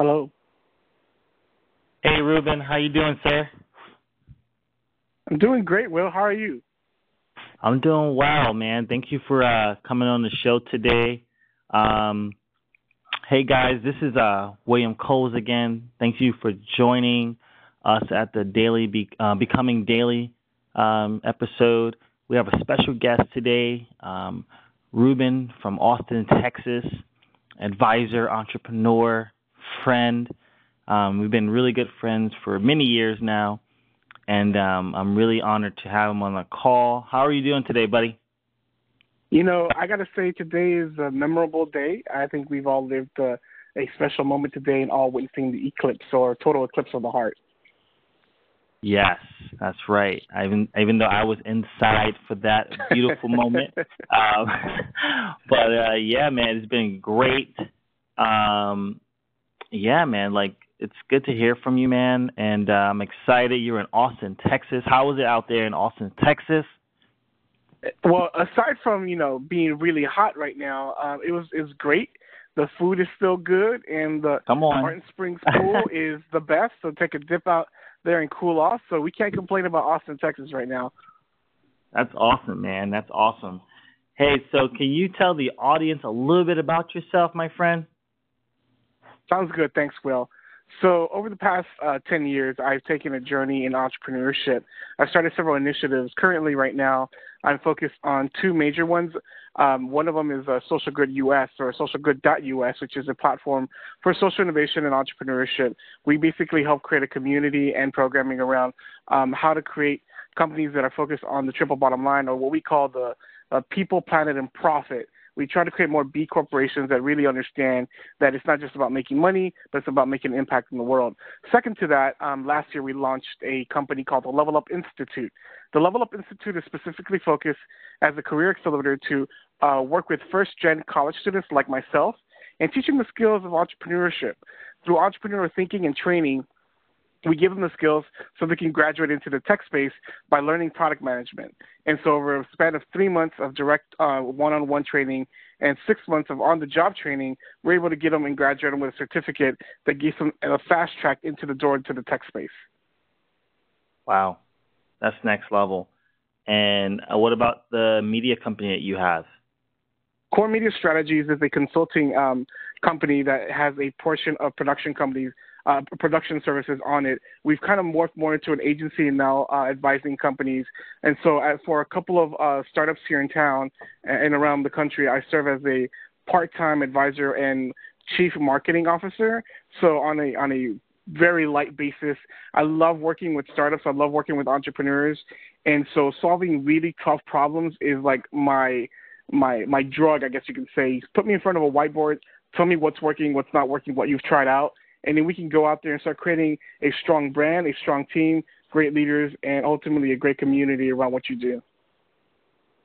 Hello. Hey, Ruben. How you doing, sir? I'm doing great, Will. How are you? I'm doing well, man. Thank you for uh, coming on the show today. Um, hey, guys, this is uh, William Coles again. Thank you for joining us at the Daily Be- uh, Becoming Daily um, episode. We have a special guest today, um, Ruben from Austin, Texas, advisor, entrepreneur, friend. Um, we've been really good friends for many years now and um, I'm really honored to have him on the call. How are you doing today, buddy? You know, I got to say today is a memorable day. I think we've all lived uh, a special moment today and all witnessing the eclipse or total eclipse of the heart. Yes, that's right. Even even though I was inside for that beautiful moment, um, but uh, yeah, man, it's been great. Um, yeah, man, like it's good to hear from you, man. And uh, I'm excited. You're in Austin, Texas. How was it out there in Austin, Texas? Well, aside from you know being really hot right now, um, it was it was great. The food is still good, and the Come on. Barton Springs pool is the best. So take a dip out there and cool off. So we can't complain about Austin, Texas, right now. That's awesome, man. That's awesome. Hey, so can you tell the audience a little bit about yourself, my friend? Sounds good. Thanks, Will. So, over the past uh, 10 years, I've taken a journey in entrepreneurship. I've started several initiatives. Currently, right now, I'm focused on two major ones. Um, one of them is uh, Social Good US or socialgood.us, which is a platform for social innovation and entrepreneurship. We basically help create a community and programming around um, how to create companies that are focused on the triple bottom line or what we call the uh, people, planet, and profit we try to create more B corporations that really understand that it's not just about making money, but it's about making an impact in the world. Second to that, um, last year we launched a company called the Level Up Institute. The Level Up Institute is specifically focused as a career accelerator to uh, work with first gen college students like myself and teaching the skills of entrepreneurship. Through entrepreneurial thinking and training, we give them the skills so they can graduate into the tech space by learning product management. And so, over a span of three months of direct one on one training and six months of on the job training, we're able to get them and graduate them with a certificate that gives them a fast track into the door into the tech space. Wow, that's next level. And uh, what about the media company that you have? Core Media Strategies is a consulting um, company that has a portion of production companies uh, production services on it. We've kind of morphed more into an agency now, uh, advising companies. And so, uh, for a couple of uh, startups here in town and around the country, I serve as a part-time advisor and chief marketing officer. So, on a on a very light basis, I love working with startups. I love working with entrepreneurs, and so solving really tough problems is like my my my drug, I guess you can say. Put me in front of a whiteboard, tell me what's working, what's not working, what you've tried out, and then we can go out there and start creating a strong brand, a strong team, great leaders, and ultimately a great community around what you do.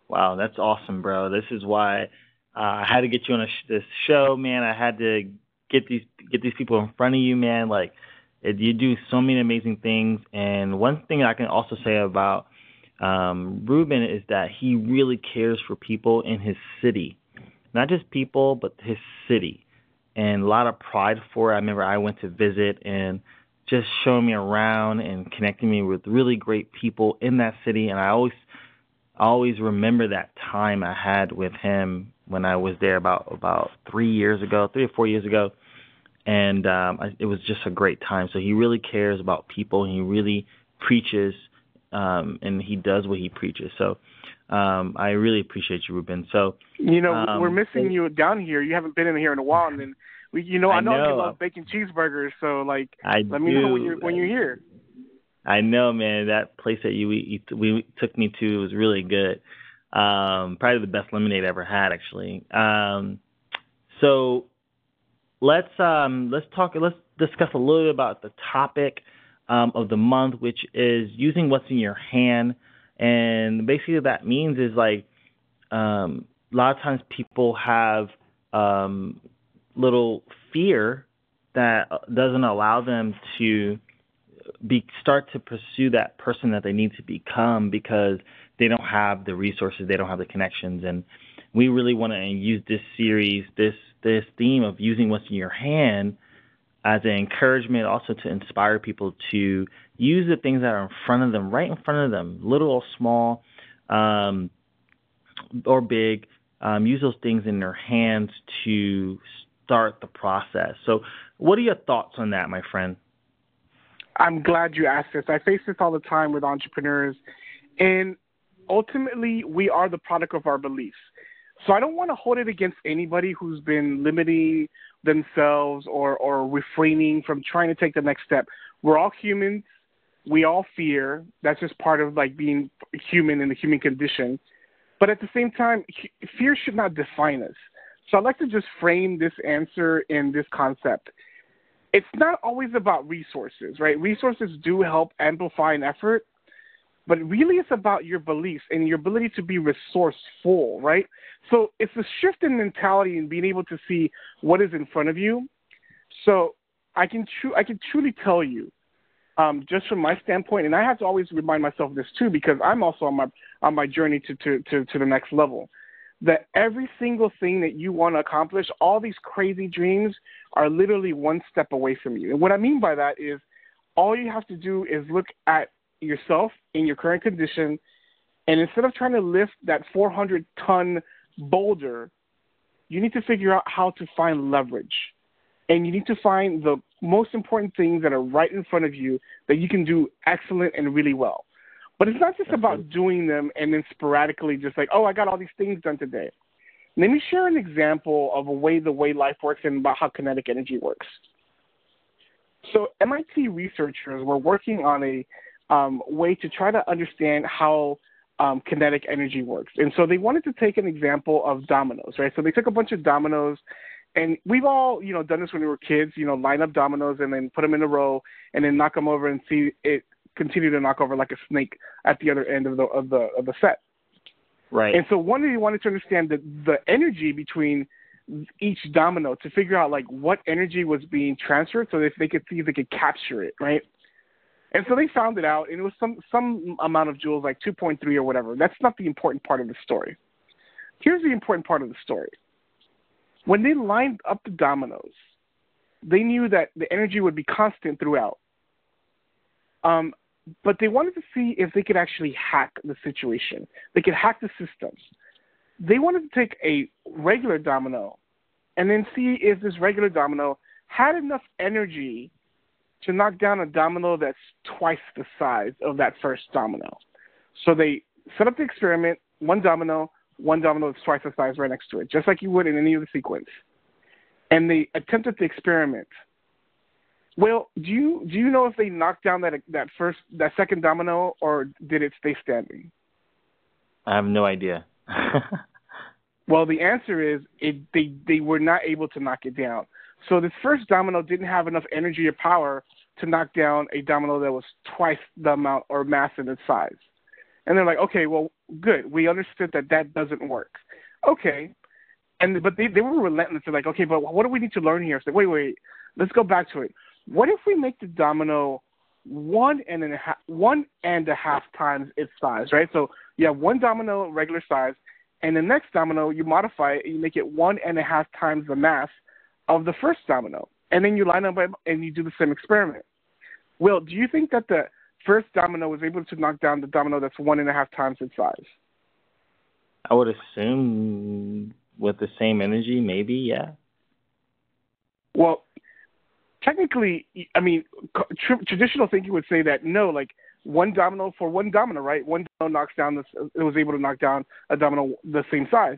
Wow, that's awesome, bro. This is why uh, I had to get you on sh- this show, man. I had to get these get these people in front of you, man. Like you do so many amazing things. And one thing I can also say about um, Ruben is that he really cares for people in his city, not just people, but his city and a lot of pride for it. I remember I went to visit and just showing me around and connecting me with really great people in that city. And I always, always remember that time I had with him when I was there about about three years ago, three or four years ago, and um, I, it was just a great time. So he really cares about people. And he really preaches, um, and he does what he preaches. So um, I really appreciate you, Ruben. So you know um, we're missing you down here. You haven't been in here in a while, and then we, you know, I, I know, know. you love bacon cheeseburgers, so like, I let me know when you're when you're here. I know, man. That place that you we, we took me to was really good. Um, probably the best lemonade I ever had, actually. Um, so let's um, let's talk. Let's discuss a little bit about the topic um, of the month, which is using what's in your hand. And basically, what that means is like um, a lot of times people have um, little fear that doesn't allow them to be start to pursue that person that they need to become because they don't have the resources, they don't have the connections, and we really want to use this series, this this theme of using what's in your hand, as an encouragement, also to inspire people to use the things that are in front of them, right in front of them, little or small, um, or big. Um, use those things in their hands to start the process. So, what are your thoughts on that, my friend? I'm glad you asked this. I face this all the time with entrepreneurs, and ultimately, we are the product of our beliefs. So I don't want to hold it against anybody who's been limiting themselves or, or refraining from trying to take the next step. We're all humans. We all fear. That's just part of like being human in the human condition. But at the same time, fear should not define us. So I'd like to just frame this answer in this concept. It's not always about resources, right? Resources do help amplify an effort, but really it's about your beliefs and your ability to be resourceful, right? So it's a shift in mentality and being able to see what is in front of you. So I can I can truly tell you, um, just from my standpoint, and I have to always remind myself of this too because I'm also on my on my journey to to to, to the next level. That every single thing that you want to accomplish, all these crazy dreams, are literally one step away from you. And what I mean by that is, all you have to do is look at yourself in your current condition, and instead of trying to lift that 400 ton boulder, you need to figure out how to find leverage. And you need to find the most important things that are right in front of you that you can do excellent and really well. But it's not just about doing them and then sporadically just like, oh, I got all these things done today. Let me share an example of a way the way life works and about how kinetic energy works. So MIT researchers were working on a um, way to try to understand how um, kinetic energy works. And so they wanted to take an example of dominoes, right? So they took a bunch of dominoes, and we've all, you know, done this when we were kids. You know, line up dominoes and then put them in a row, and then knock them over and see it continue to knock over like a snake at the other end of the of the of the set. Right. And so one of they wanted to understand the the energy between each domino to figure out like what energy was being transferred so that they could see if they could capture it, right? And so they found it out, and it was some some amount of joules, like 2.3 or whatever. That's not the important part of the story. Here's the important part of the story. When they lined up the dominoes, they knew that the energy would be constant throughout. Um, but they wanted to see if they could actually hack the situation. They could hack the systems. They wanted to take a regular domino and then see if this regular domino had enough energy to knock down a domino that's twice the size of that first domino. So they set up the experiment, one domino, one domino that's twice the size right next to it, just like you would in any other sequence. And they attempted the experiment. Well, do you do you know if they knocked down that that first that second domino or did it stay standing? I have no idea. well, the answer is it they they were not able to knock it down. So this first domino didn't have enough energy or power to knock down a domino that was twice the amount or mass in its size. And they're like, okay, well, good. We understood that that doesn't work. Okay. And but they they were relentless. They're like, okay, but what do we need to learn here? So wait, wait, let's go back to it. What if we make the domino one and a half one and a half times its size, right? So you have one domino regular size, and the next domino you modify it, and you make it one and a half times the mass of the first domino and then you line up and you do the same experiment. Will, do you think that the first domino was able to knock down the domino that's one and a half times its size? I would assume with the same energy, maybe, yeah. Well, technically, I mean, tr- traditional thinking would say that no, like one domino for one domino, right? One domino knocks down this, it was able to knock down a domino the same size.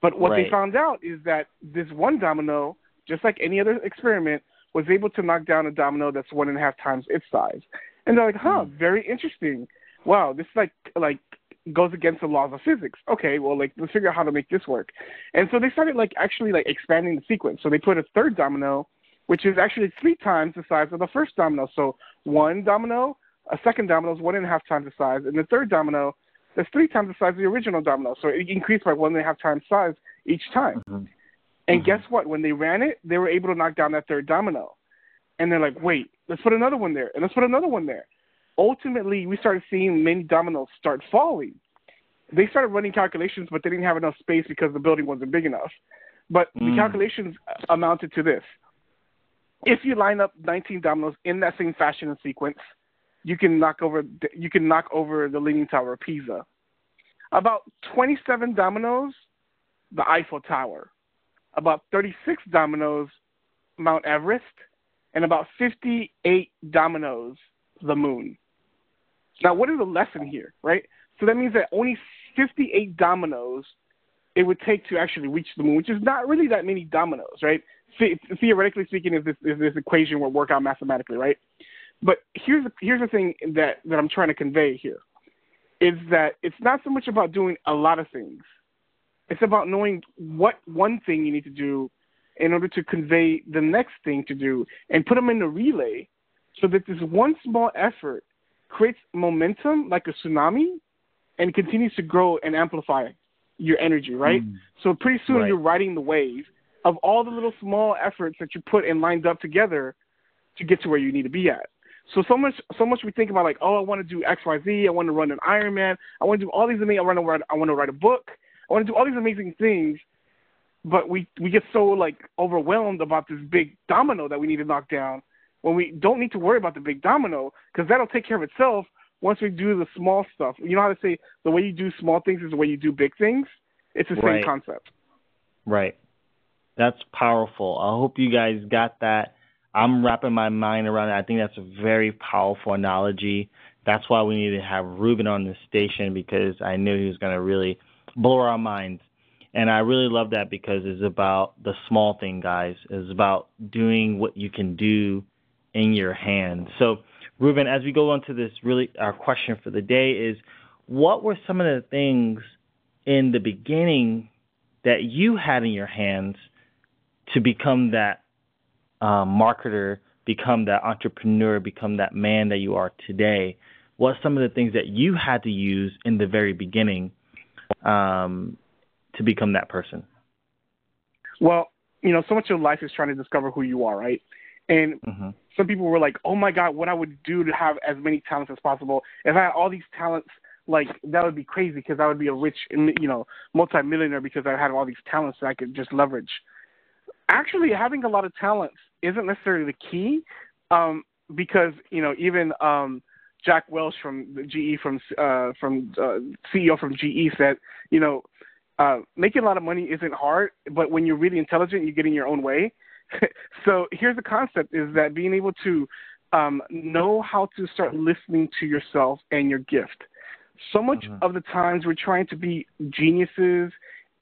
But what right. they found out is that this one domino just like any other experiment, was able to knock down a domino that's one and a half times its size. And they're like, huh, mm. very interesting. Wow, this like like goes against the laws of physics. Okay, well like let's figure out how to make this work. And so they started like actually like expanding the sequence. So they put a third domino, which is actually three times the size of the first domino. So one domino, a second domino is one and a half times the size, and the third domino is three times the size of the original domino. So it increased by one and a half times size each time. Mm-hmm. And mm-hmm. guess what? When they ran it, they were able to knock down that third domino. And they're like, wait, let's put another one there, and let's put another one there. Ultimately, we started seeing many dominoes start falling. They started running calculations, but they didn't have enough space because the building wasn't big enough. But mm. the calculations amounted to this if you line up 19 dominoes in that same fashion and sequence, you can knock over you can knock over the Leaning Tower of Pisa. About 27 dominoes, the Eiffel Tower. About 36 dominoes, Mount Everest, and about 58 dominoes, the moon. Now, what is the lesson here, right? So that means that only 58 dominoes it would take to actually reach the moon, which is not really that many dominoes, right? The- theoretically speaking, if this, this equation will work out mathematically, right? But here's the, here's the thing that, that I'm trying to convey here is that it's not so much about doing a lot of things. It's about knowing what one thing you need to do in order to convey the next thing to do and put them in a relay so that this one small effort creates momentum like a tsunami and continues to grow and amplify your energy, right? Mm. So pretty soon right. you're riding the wave of all the little small efforts that you put and lined up together to get to where you need to be at. So so much so much we think about like, oh, I want to do X Y Z. I want to run an Ironman. I want to do all these amazing. I want to write. I want to write a book. I want to do all these amazing things. But we we get so like overwhelmed about this big domino that we need to knock down when we don't need to worry about the big domino because that'll take care of itself once we do the small stuff. You know how to say the way you do small things is the way you do big things. It's the right. same concept. Right. That's powerful. I hope you guys got that I'm wrapping my mind around it. I think that's a very powerful analogy. That's why we need to have Ruben on the station because I knew he was going to really blow our minds. And I really love that because it's about the small thing, guys. It's about doing what you can do in your hand. So, Ruben, as we go on to this, really, our question for the day is what were some of the things in the beginning that you had in your hands to become that um, marketer, become that entrepreneur, become that man that you are today? What some of the things that you had to use in the very beginning um, to become that person? Well, you know, so much of life is trying to discover who you are, right? And mm-hmm. Some people were like, "Oh my God, what I would do to have as many talents as possible. If I had all these talents, like that would be crazy because I would be a rich, you know, multimillionaire because I had all these talents that I could just leverage." Actually, having a lot of talents isn't necessarily the key, um, because you know even um, Jack Welch from the GE from uh, from uh, CEO from GE said, you know, uh, making a lot of money isn't hard, but when you're really intelligent, you get in your own way. so here's the concept: is that being able to um, know how to start listening to yourself and your gift. So much mm-hmm. of the times we're trying to be geniuses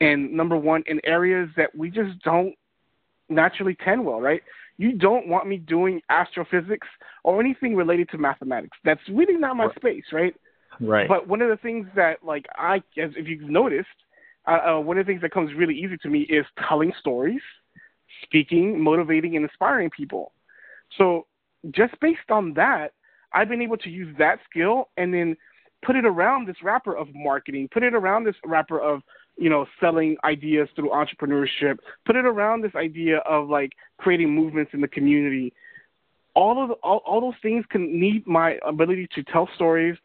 and number one in areas that we just don't naturally tend well, right? You don't want me doing astrophysics or anything related to mathematics. That's really not my right. space, right? Right. But one of the things that, like, I, as if you've noticed, uh, uh, one of the things that comes really easy to me is telling stories, speaking, motivating, and inspiring people. So just based on that, I've been able to use that skill and then put it around this wrapper of marketing, put it around this wrapper of you know, selling ideas through entrepreneurship, put it around this idea of like creating movements in the community. All of the, all, all those things can need my ability to tell stories,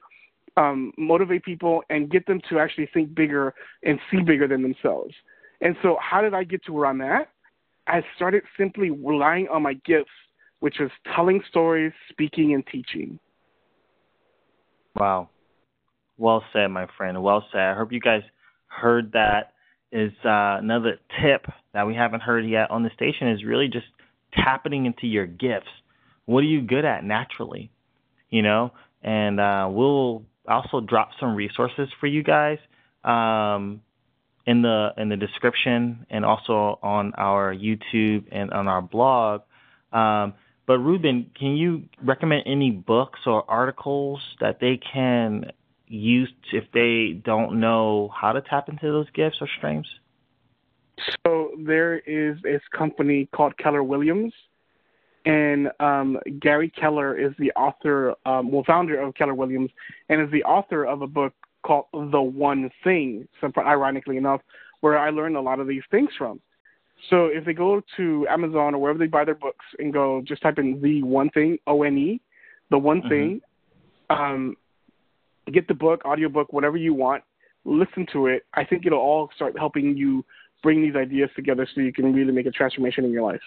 um, motivate people, and get them to actually think bigger and see bigger than themselves. And so, how did I get to where I'm at? I started simply relying on my gifts, which was telling stories, speaking, and teaching. Wow. Well said, my friend. Well said. I hope you guys heard that is uh, another tip that we haven't heard yet on the station is really just tapping into your gifts. What are you good at naturally? You know, and uh, we'll also drop some resources for you guys um, in the in the description and also on our YouTube and on our blog. Um, but Ruben, can you recommend any books or articles that they can use if they don't know how to tap into those gifts or streams? So there is this company called Keller Williams, and um, Gary Keller is the author, um, well, founder of Keller Williams, and is the author of a book called The One Thing. Ironically enough, where I learned a lot of these things from. So if they go to Amazon or wherever they buy their books and go, just type in The One Thing, O N E, The One mm-hmm. Thing. Um, get the book, audiobook, whatever you want, listen to it. I think it'll all start helping you bring these ideas together so you can really make a transformation in your life.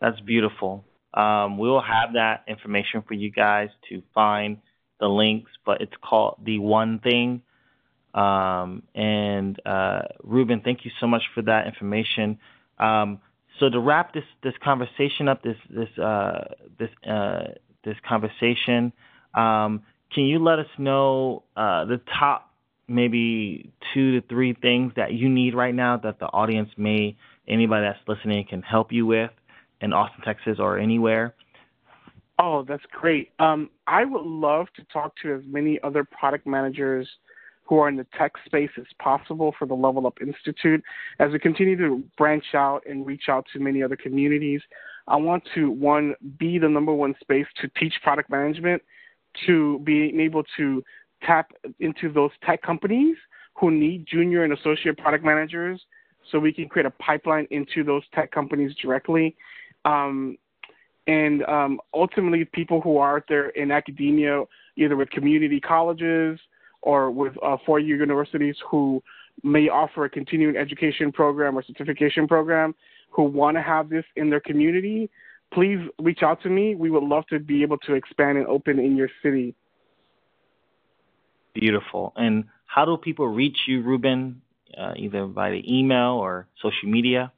That's beautiful. Um, we'll have that information for you guys to find the links, but it's called The One Thing. Um, and uh, Ruben, thank you so much for that information. Um, so to wrap this this conversation up, this this uh, this uh, this conversation, um, can you let us know uh, the top maybe two to three things that you need right now that the audience may anybody that's listening can help you with in Austin, Texas, or anywhere? Oh, that's great. Um, I would love to talk to as many other product managers who are in the tech space as possible for the Level Up Institute. As we continue to branch out and reach out to many other communities, I want to, one, be the number one space to teach product management, to being able to tap into those tech companies who need junior and associate product managers so we can create a pipeline into those tech companies directly. Um, and um, ultimately, people who are out there in academia, either with community colleges or with uh, four-year universities who may offer a continuing education program or certification program, who want to have this in their community, please reach out to me. We would love to be able to expand and open in your city. Beautiful. And how do people reach you, Ruben? Uh, either by the email or social media?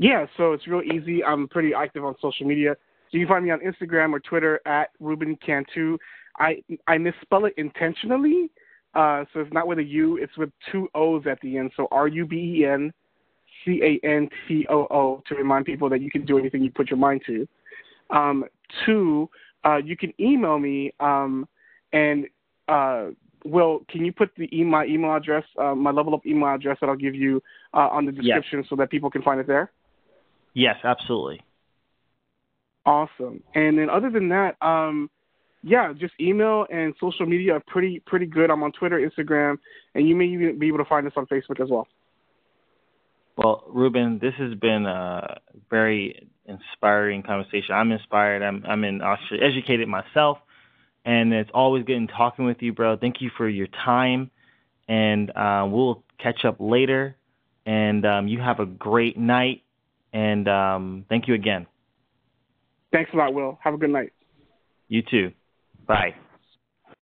Yeah, so it's real easy. I'm pretty active on social media. So you can find me on Instagram or Twitter at Ruben Cantu. I I misspell it intentionally, uh, so it's not with a U. It's with two O's at the end. So R U B E N C A N T O O to remind people that you can do anything you put your mind to. Um, two, uh, you can email me um, and uh, Will, can you put the e- my email address, uh, my level up email address that I'll give you uh, on the description yes. so that people can find it there? Yes, absolutely. Awesome. And then other than that, um, yeah, just email and social media are pretty pretty good. I'm on Twitter, Instagram, and you may even be able to find us on Facebook as well. Well, Ruben, this has been a very inspiring conversation. I'm inspired. I'm I'm in, educated myself and it's always good in talking with you, bro. Thank you for your time, and uh, we'll catch up later. And um, you have a great night, and um, thank you again. Thanks a lot, Will. Have a good night. You too. Bye.